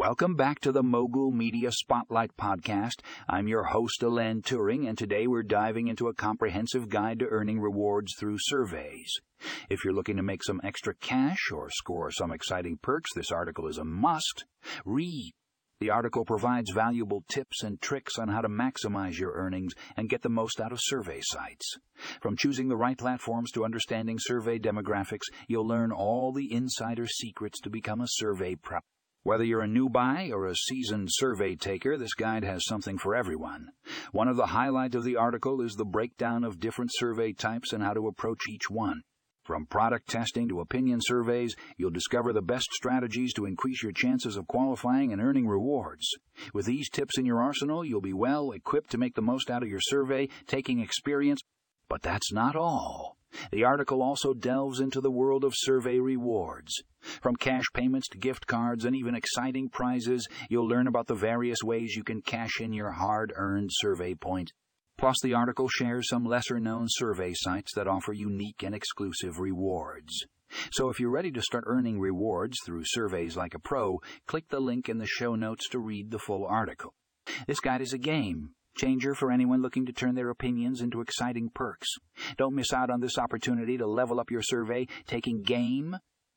Welcome back to the Mogul Media Spotlight Podcast. I'm your host, Alen Turing, and today we're diving into a comprehensive guide to earning rewards through surveys. If you're looking to make some extra cash or score some exciting perks, this article is a must. Read. The article provides valuable tips and tricks on how to maximize your earnings and get the most out of survey sites. From choosing the right platforms to understanding survey demographics, you'll learn all the insider secrets to become a survey pro. Whether you're a new buy or a seasoned survey taker, this guide has something for everyone. One of the highlights of the article is the breakdown of different survey types and how to approach each one. From product testing to opinion surveys, you'll discover the best strategies to increase your chances of qualifying and earning rewards. With these tips in your arsenal, you'll be well equipped to make the most out of your survey, taking experience. But that's not all. The article also delves into the world of survey rewards. From cash payments to gift cards and even exciting prizes, you'll learn about the various ways you can cash in your hard earned survey points. Plus, the article shares some lesser known survey sites that offer unique and exclusive rewards. So, if you're ready to start earning rewards through surveys like a pro, click the link in the show notes to read the full article. This guide is a game changer for anyone looking to turn their opinions into exciting perks. Don't miss out on this opportunity to level up your survey, taking game